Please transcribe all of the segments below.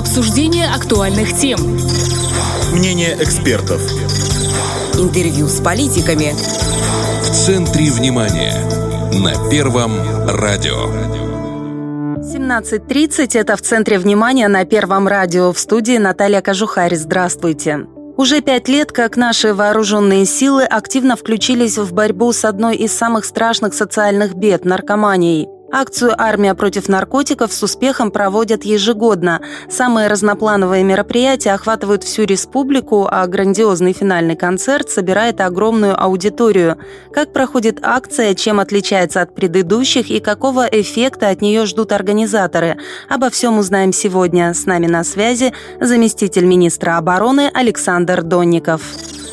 Обсуждение актуальных тем. Мнение экспертов. Интервью с политиками. В центре внимания. На Первом радио. 17.30 – это в центре внимания на Первом радио. В студии Наталья Кожухарь. Здравствуйте. Уже пять лет, как наши вооруженные силы активно включились в борьбу с одной из самых страшных социальных бед – наркоманией – Акцию «Армия против наркотиков» с успехом проводят ежегодно. Самые разноплановые мероприятия охватывают всю республику, а грандиозный финальный концерт собирает огромную аудиторию. Как проходит акция, чем отличается от предыдущих и какого эффекта от нее ждут организаторы? Обо всем узнаем сегодня. С нами на связи заместитель министра обороны Александр Донников.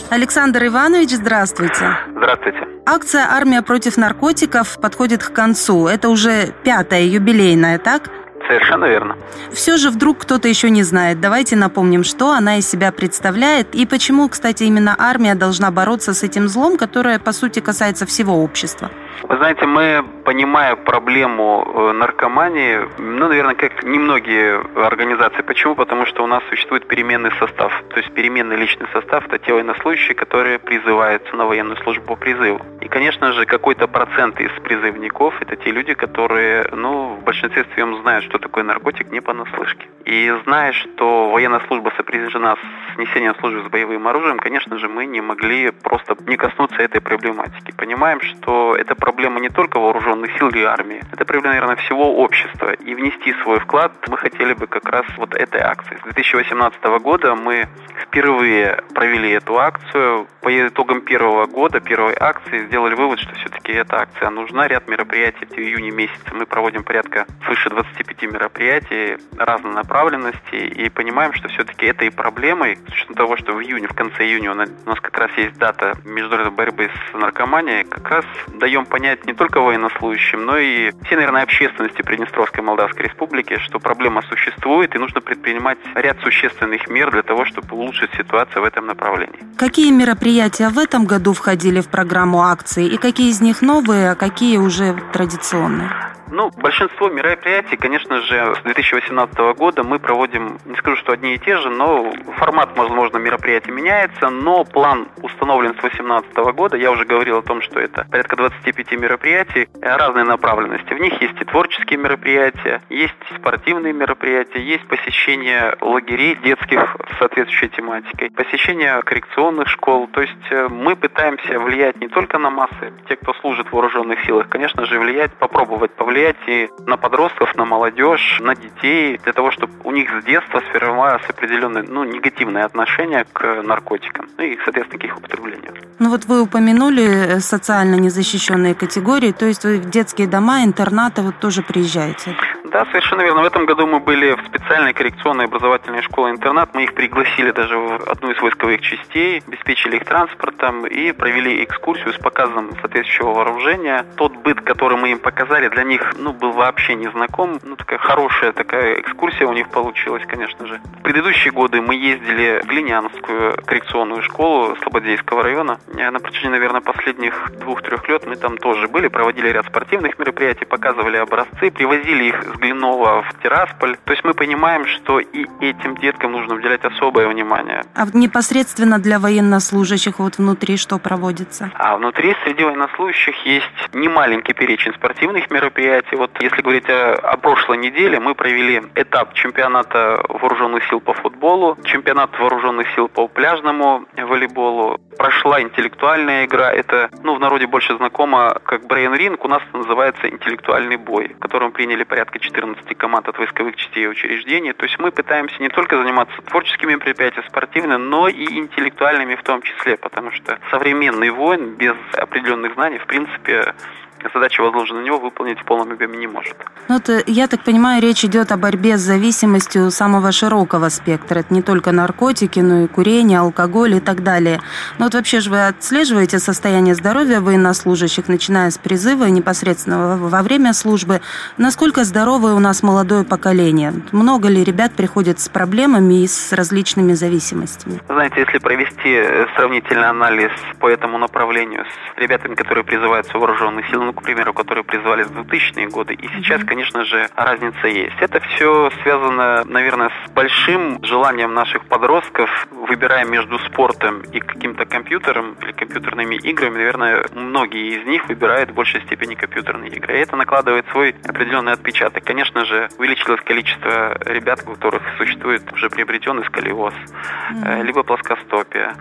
Александр Иванович, здравствуйте. Здравствуйте. Акция «Армия против наркотиков» подходит к концу. Это уже пятая юбилейная, так? Совершенно верно. Все же вдруг кто-то еще не знает. Давайте напомним, что она из себя представляет и почему, кстати, именно армия должна бороться с этим злом, которое, по сути, касается всего общества. Вы знаете, мы, понимая проблему э, наркомании, ну, наверное, как немногие организации. Почему? Потому что у нас существует переменный состав. То есть переменный личный состав – это те военнослужащие, которые призываются на военную службу по призыву. И, конечно же, какой-то процент из призывников – это те люди, которые, ну, в большинстве своем знают, что такое наркотик не понаслышке. И зная, что военная служба сопряжена с несением службы с боевым оружием, конечно же, мы не могли просто не коснуться этой проблематики. Понимаем, что это проблема не только вооруженных сил или армии, это проблема, наверное, всего общества. И внести свой вклад мы хотели бы как раз вот этой акции. С 2018 года мы впервые провели эту акцию. По итогам первого года, первой акции, сделали вывод, что все-таки эта акция нужна. Ряд мероприятий в июне месяце мы проводим порядка свыше 25 мероприятий разной направленности и понимаем, что все-таки этой проблемой, с учетом того, что в июне, в конце июня у нас как раз есть дата международной борьбы с наркоманией, как раз даем понять не только военнослужащим, но и всей, наверное, общественности Приднестровской Молдавской Республики, что проблема существует и нужно предпринимать ряд существенных мер для того, чтобы улучшить ситуацию в этом направлении. Какие мероприятия в этом году входили в программу акции и какие из них новые, а какие уже традиционные? Ну, большинство мероприятий, конечно же, с 2018 года мы проводим, не скажу, что одни и те же, но формат, возможно, мероприятия меняется, но план установлен с 2018 года. Я уже говорил о том, что это порядка 25 мероприятий разной направленности. В них есть и творческие мероприятия, есть спортивные мероприятия, есть посещение лагерей детских с соответствующей тематикой, посещение коррекционных школ. То есть э, мы пытаемся влиять не только на массы, те, кто служит в вооруженных силах, конечно же, влиять, попробовать повлиять повлиять и на подростков, на молодежь, на детей, для того, чтобы у них с детства сформировалось определенное ну, негативное отношение к наркотикам ну, и, соответственно, к их употреблению. Ну вот вы упомянули э, социально незащищенные категории, то есть вы в детские дома, интернаты вот тоже приезжаете? Да, совершенно верно. В этом году мы были в специальной коррекционной образовательной школе-интернат. Мы их пригласили даже в одну из войсковых частей, обеспечили их транспортом и провели экскурсию с показом соответствующего вооружения. Тот быт, который мы им показали, для них ну, был вообще не знаком. Ну, такая хорошая такая экскурсия у них получилась, конечно же. В предыдущие годы мы ездили в Глинянскую коррекционную школу Слободейского района. На протяжении, наверное, последних двух-трех лет мы там тоже были, проводили ряд спортивных мероприятий, показывали образцы, привозили их с Глинова в Тирасполь. То есть мы понимаем, что и этим деткам нужно уделять особое внимание. А непосредственно для военнослужащих вот внутри что проводится? А внутри среди военнослужащих есть немаленький перечень спортивных мероприятий. Вот если говорить о, о прошлой неделе, мы провели этап чемпионата вооруженных сил по футболу, чемпионат вооруженных сил по пляжному волейболу. Прошла интеллектуальная игра. Это, ну, в народе больше знакомо как брейн-ринг. У нас это называется интеллектуальный бой, в котором приняли порядка 14 команд от войсковых частей и учреждений. То есть мы пытаемся не только заниматься творческими мероприятиями, спортивными, но и интеллектуальными в том числе, потому что современный воин без определенных знаний, в принципе, задача, возложенная на него, выполнить в полном объеме не может. Ну, это, я так понимаю, речь идет о борьбе с зависимостью самого широкого спектра. Это не только наркотики, но и курение, алкоголь и так далее. Но вот вообще же вы отслеживаете состояние здоровья военнослужащих, начиная с призыва непосредственно во время службы. Насколько здоровое у нас молодое поколение? Много ли ребят приходят с проблемами и с различными зависимостями? Знаете, если провести сравнительный анализ по этому направлению с ребятами, которые призываются в вооруженные силы, ну, к примеру, которые призывались в 2000-е годы, и сейчас, конечно же, разница есть. Это все связано, наверное, с большим желанием наших подростков, выбирая между спортом и каким-то компьютером или компьютерными играми, наверное, многие из них выбирают в большей степени компьютерные игры. И это накладывает свой определенный отпечаток. Конечно же, увеличилось количество ребят, у которых существует уже приобретенный сколиоз, mm-hmm. либо плоскостопия.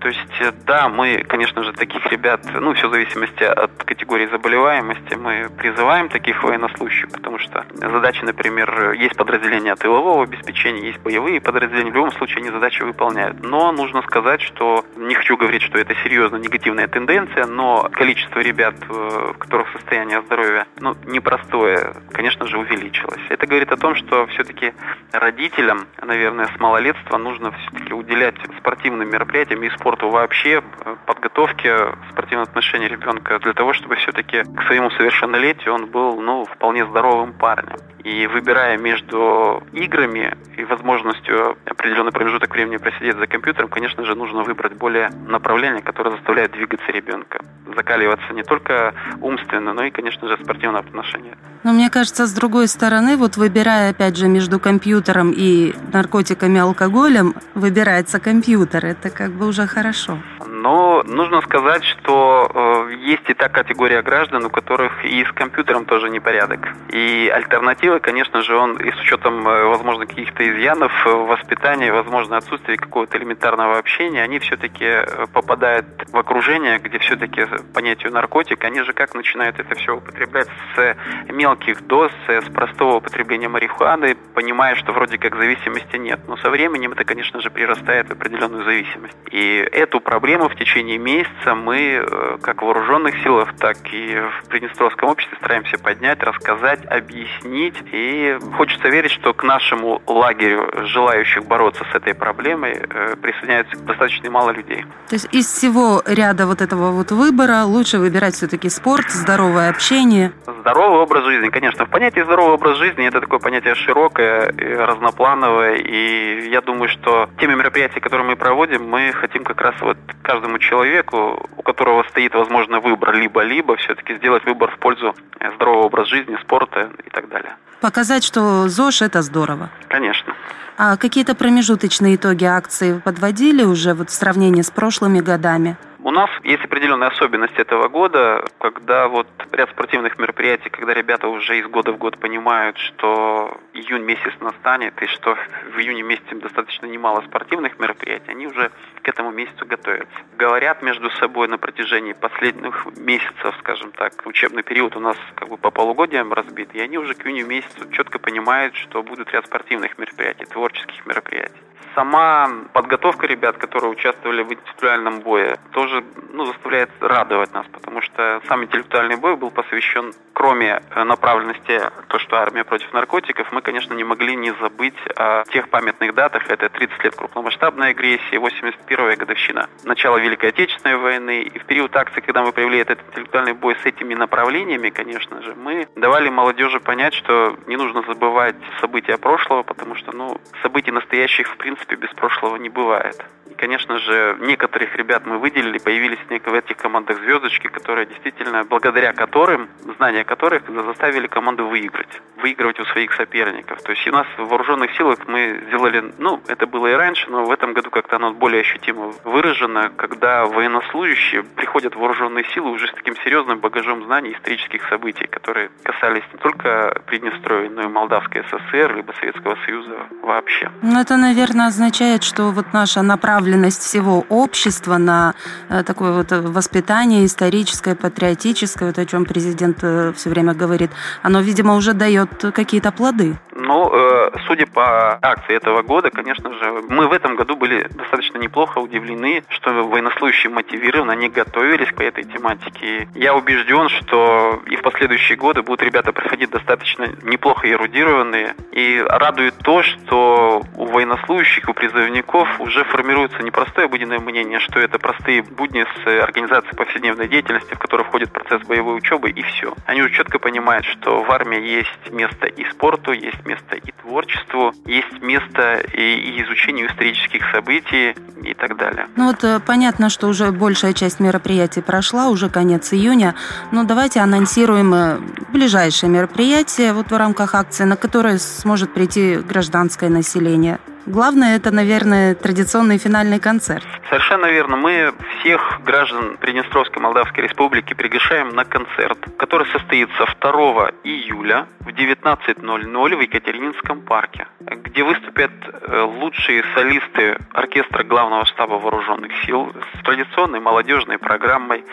То есть, э, да, мы, конечно же, таких ребят, ну, все в зависимости от категории заболеваемости, мы призываем таких военнослужащих, потому что задачи, например, есть подразделения тылового обеспечения, есть боевые подразделения, в любом случае они задачи выполняют. Но нужно сказать, что, не хочу говорить, что это серьезно негативная тенденция, но количество ребят, э, которых состояние здоровья, ну, непростое, конечно же, увеличилось. Это говорит о том, что все-таки родителям, наверное, с малолетства нужно все-таки уделять спортивным мероприятиям и спорту спорту вообще, э, подготовке спортивного отношения ребенка для того, чтобы все-таки к своему совершеннолетию он был, ну, вполне здоровым парнем. И выбирая между играми и возможностью определенный промежуток времени просидеть за компьютером, конечно же, нужно выбрать более направление, которое заставляет двигаться ребенка. Закаливаться не только умственно, но и, конечно же, спортивное отношение. Но мне кажется, с другой стороны, вот выбирая, опять же, между компьютером и наркотиками, алкоголем, выбирается компьютер. Это как бы уже хорошо. Но нужно сказать, что э, есть и та категория граждан, у которых и с компьютером тоже непорядок. И альтернатива, конечно же, он и с учетом, э, возможно, каких-то изъянов в воспитании, возможно, отсутствие какого-то элементарного общения, они все-таки э, попадают в окружение, где все-таки понятию наркотик, они же как начинают это все употреблять с мелких доз, с простого употребления марихуаны, понимая, что вроде как зависимости нет. Но со временем это, конечно же, прирастает в определенную зависимость. И эту проблему в течение месяца мы, э, как вооруженных силах, так и в Приднестровском обществе стараемся поднять, рассказать, объяснить. И хочется верить, что к нашему лагерю желающих бороться с этой проблемой э, присоединяется достаточно мало людей. То есть из всего ряда вот этого вот выбора лучше выбирать все-таки спорт, здоровое общение? Здоровый образ жизни, конечно. В понятии здоровый образ жизни это такое понятие широкое, разноплановое. И я думаю, что теми мероприятиями, которые мы проводим, мы хотим как раз вот каждому человеку, у которого стоит, возможно, выбор либо-либо, все-таки сделать выбор в пользу здорового образа жизни, спорта и так далее. Показать, что ЗОЖ – это здорово. Конечно. А какие-то промежуточные итоги акции подводили уже вот в сравнении с прошлыми годами? У нас есть определенная особенность этого года, когда вот ряд спортивных мероприятий, когда ребята уже из года в год понимают, что июнь месяц настанет и что в июне месяце достаточно немало спортивных мероприятий, они уже к этому месяцу готовятся. Говорят между собой на протяжении последних месяцев, скажем так, учебный период у нас как бы по полугодиям разбит, и они уже к июню месяцу четко понимают, что будут ряд спортивных мероприятий, творческих мероприятий сама подготовка ребят, которые участвовали в интеллектуальном бое, тоже ну, заставляет радовать нас, потому что сам интеллектуальный бой был посвящен, кроме э, направленности, то, что армия против наркотиков, мы, конечно, не могли не забыть о тех памятных датах. Это 30 лет крупномасштабной агрессии, 81-я годовщина начала Великой Отечественной войны. И в период акции, когда мы провели этот интеллектуальный бой с этими направлениями, конечно же, мы давали молодежи понять, что не нужно забывать события прошлого, потому что, ну, событий настоящих, в принципе, принципе, без прошлого не бывает. Конечно же, некоторых ребят мы выделили, появились в этих командах звездочки, которые действительно, благодаря которым, знания которых заставили команду выиграть. Выигрывать у своих соперников. То есть у нас в вооруженных силах мы сделали, ну, это было и раньше, но в этом году как-то оно более ощутимо выражено, когда военнослужащие приходят в вооруженные силы уже с таким серьезным багажом знаний исторических событий, которые касались не только Приднестровья, но и Молдавской ССР, либо Советского Союза вообще. Ну, это, наверное, означает, что вот наша направленность всего общества на э, такое вот воспитание историческое, патриотическое, вот о чем президент э, все время говорит, оно, видимо, уже дает какие-то плоды. Ну, э, судя по акции этого года, конечно же, мы в этом году были достаточно неплохо удивлены, что военнослужащие мотивированы, они готовились к этой тематике. Я убежден, что и в последующие годы будут ребята проходить достаточно неплохо эрудированные. И радует то, что у военнослужащих, у призывников уже формируется не простое обыденное мнение, что это простые будни с организацией повседневной деятельности, в которой входит процесс боевой учебы, и все. Они уже четко понимают, что в армии есть место и спорту, есть место место и творчеству, есть место и изучению исторических событий и так далее. Ну вот э, понятно, что уже большая часть мероприятий прошла, уже конец июня, но давайте анонсируем э, ближайшие мероприятия вот в рамках акции, на которые сможет прийти гражданское население. Главное, это, наверное, традиционный финальный концерт. Совершенно верно. Мы всех граждан Приднестровской Молдавской Республики приглашаем на концерт, который состоится 2 июля в 19.00 в Екатерининском парке, где выступят э, лучшие солисты оркестра Главного штаба Вооруженных сил с традиционной молодежной программой.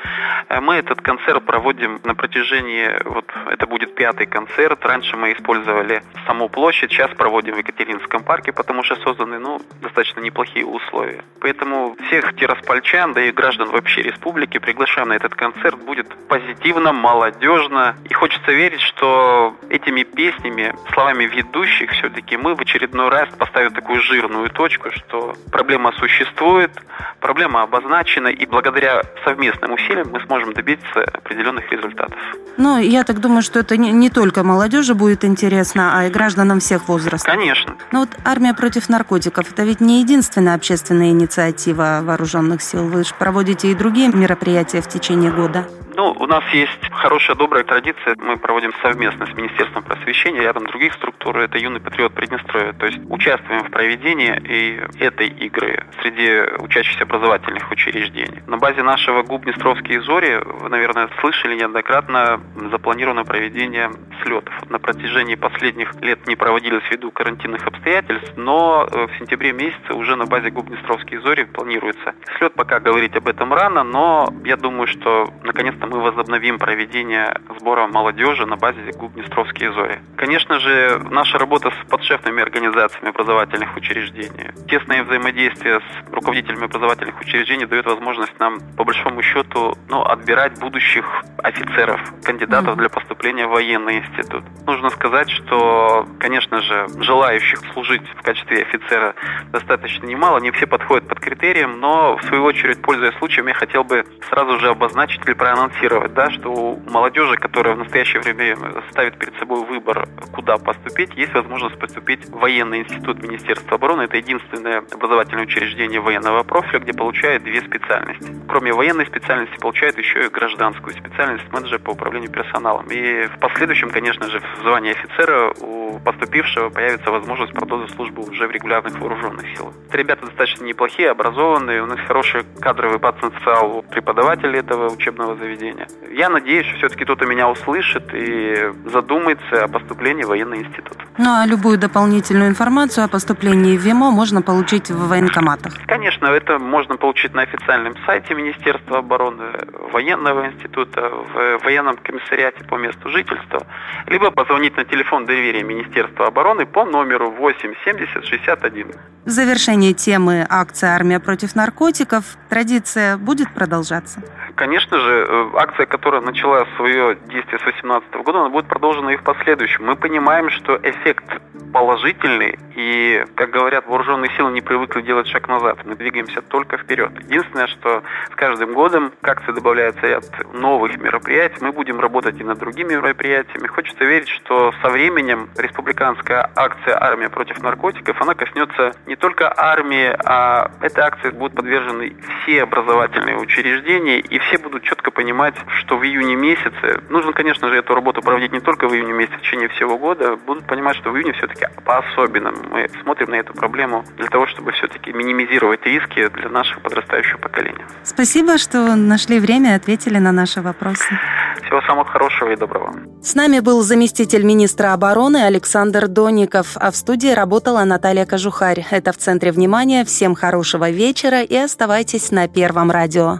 Э, мы этот концерт проводим на протяжении, вот это будет пятый концерт. Раньше мы использовали саму площадь, сейчас проводим в Екатерининском парке, потому что созданы ну, достаточно неплохие условия. Поэтому всех тираспольчан, да и граждан вообще республики приглашаем на этот концерт. Будет позитивно, молодежно. И хочется верить, что этими песнями, словами ведущих, все-таки мы в очередной раз поставим такую жирную точку, что проблема существует, проблема обозначена, и благодаря совместным усилиям мы сможем добиться определенных результатов. Ну, я так думаю, что это не, не только молодежи будет интересно, а и гражданам всех возрастов. Конечно. Но вот армия против наркотиков – это ведь не единственная общественная инициатива вооруженных сил. Вы же проводите и другие мероприятия в течение года. Ну, у нас есть хорошая, добрая традиция. Мы проводим совместно с Министерством просвещения, рядом других структур. Это юный патриот Приднестровья. То есть участвуем в проведении и этой игры среди учащихся образовательных учреждений. На базе нашего ГУП Днестровские зори, вы, наверное, слышали неоднократно, запланировано проведение слетов. На протяжении последних лет не проводились ввиду карантинных обстоятельств, но э, в сентябре месяце уже на базе ГУП Днестровские зори планируется слет. Пока говорить об этом рано, но я думаю, что наконец-то мы возобновим проведение сбора молодежи на базе ГУП «Днестровские зори». Конечно же, наша работа с подшефными организациями образовательных учреждений, тесное взаимодействие с руководителями образовательных учреждений дает возможность нам, по большому счету, ну, отбирать будущих офицеров, кандидатов mm-hmm. для поступления в военный институт. Нужно сказать, что, конечно же, желающих служить в качестве офицера достаточно немало, не все подходят под критериям, но, в свою очередь, пользуясь случаем, я хотел бы сразу же обозначить или проанонсировать анонсировать, да, что у молодежи, которая в настоящее время ставит перед собой выбор, куда поступить, есть возможность поступить в военный институт Министерства обороны. Это единственное образовательное учреждение военного профиля, где получают две специальности. Кроме военной специальности, получают еще и гражданскую специальность менеджера по управлению персоналом. И в последующем, конечно же, в звании офицера у поступившего появится возможность продолжить службу уже в регулярных вооруженных силах. Это ребята достаточно неплохие, образованные, у нас хороший кадровый потенциал преподавателей этого учебного заведения заведения. Я надеюсь, что все-таки кто-то меня услышит и задумается о поступлении в военный институт. Ну а любую дополнительную информацию о поступлении в ВИМО можно получить в военкоматах? Конечно, это можно получить на официальном сайте Министерства обороны, военного института, в военном комиссариате по месту жительства, либо позвонить на телефон доверия Министерства обороны по номеру 8 70 61. В завершении темы акция «Армия против наркотиков» традиция будет продолжаться? Конечно же, э, акция, которая начала свое действие с 2018 года, она будет продолжена и в последующем. Мы понимаем, что эффект положительный, и, как говорят, вооруженные силы не привыкли делать шаг назад. Мы двигаемся только вперед. Единственное, что с каждым годом к акции добавляется ряд новых мероприятий. Мы будем работать и над другими мероприятиями. Хочется верить, что со временем республиканская акция «Армия против наркотиков», она коснется не только армии, а этой акции будут подвержены все образовательные учреждения, и все будут четко понимать, что в июне месяце, нужно, конечно же, эту работу проводить не только в июне месяце, в течение всего года, будут понимать, что в июне все-таки по-особенному мы смотрим на эту проблему для того, чтобы все-таки минимизировать риски для нашего подрастающего поколения. Спасибо, что нашли время и ответили на наши вопросы. Всего самого хорошего и доброго. С нами был заместитель министра обороны Александр Доников, а в студии работала Наталья Кожухарь. Это в центре внимания. Всем хорошего вечера и оставайтесь на Первом радио.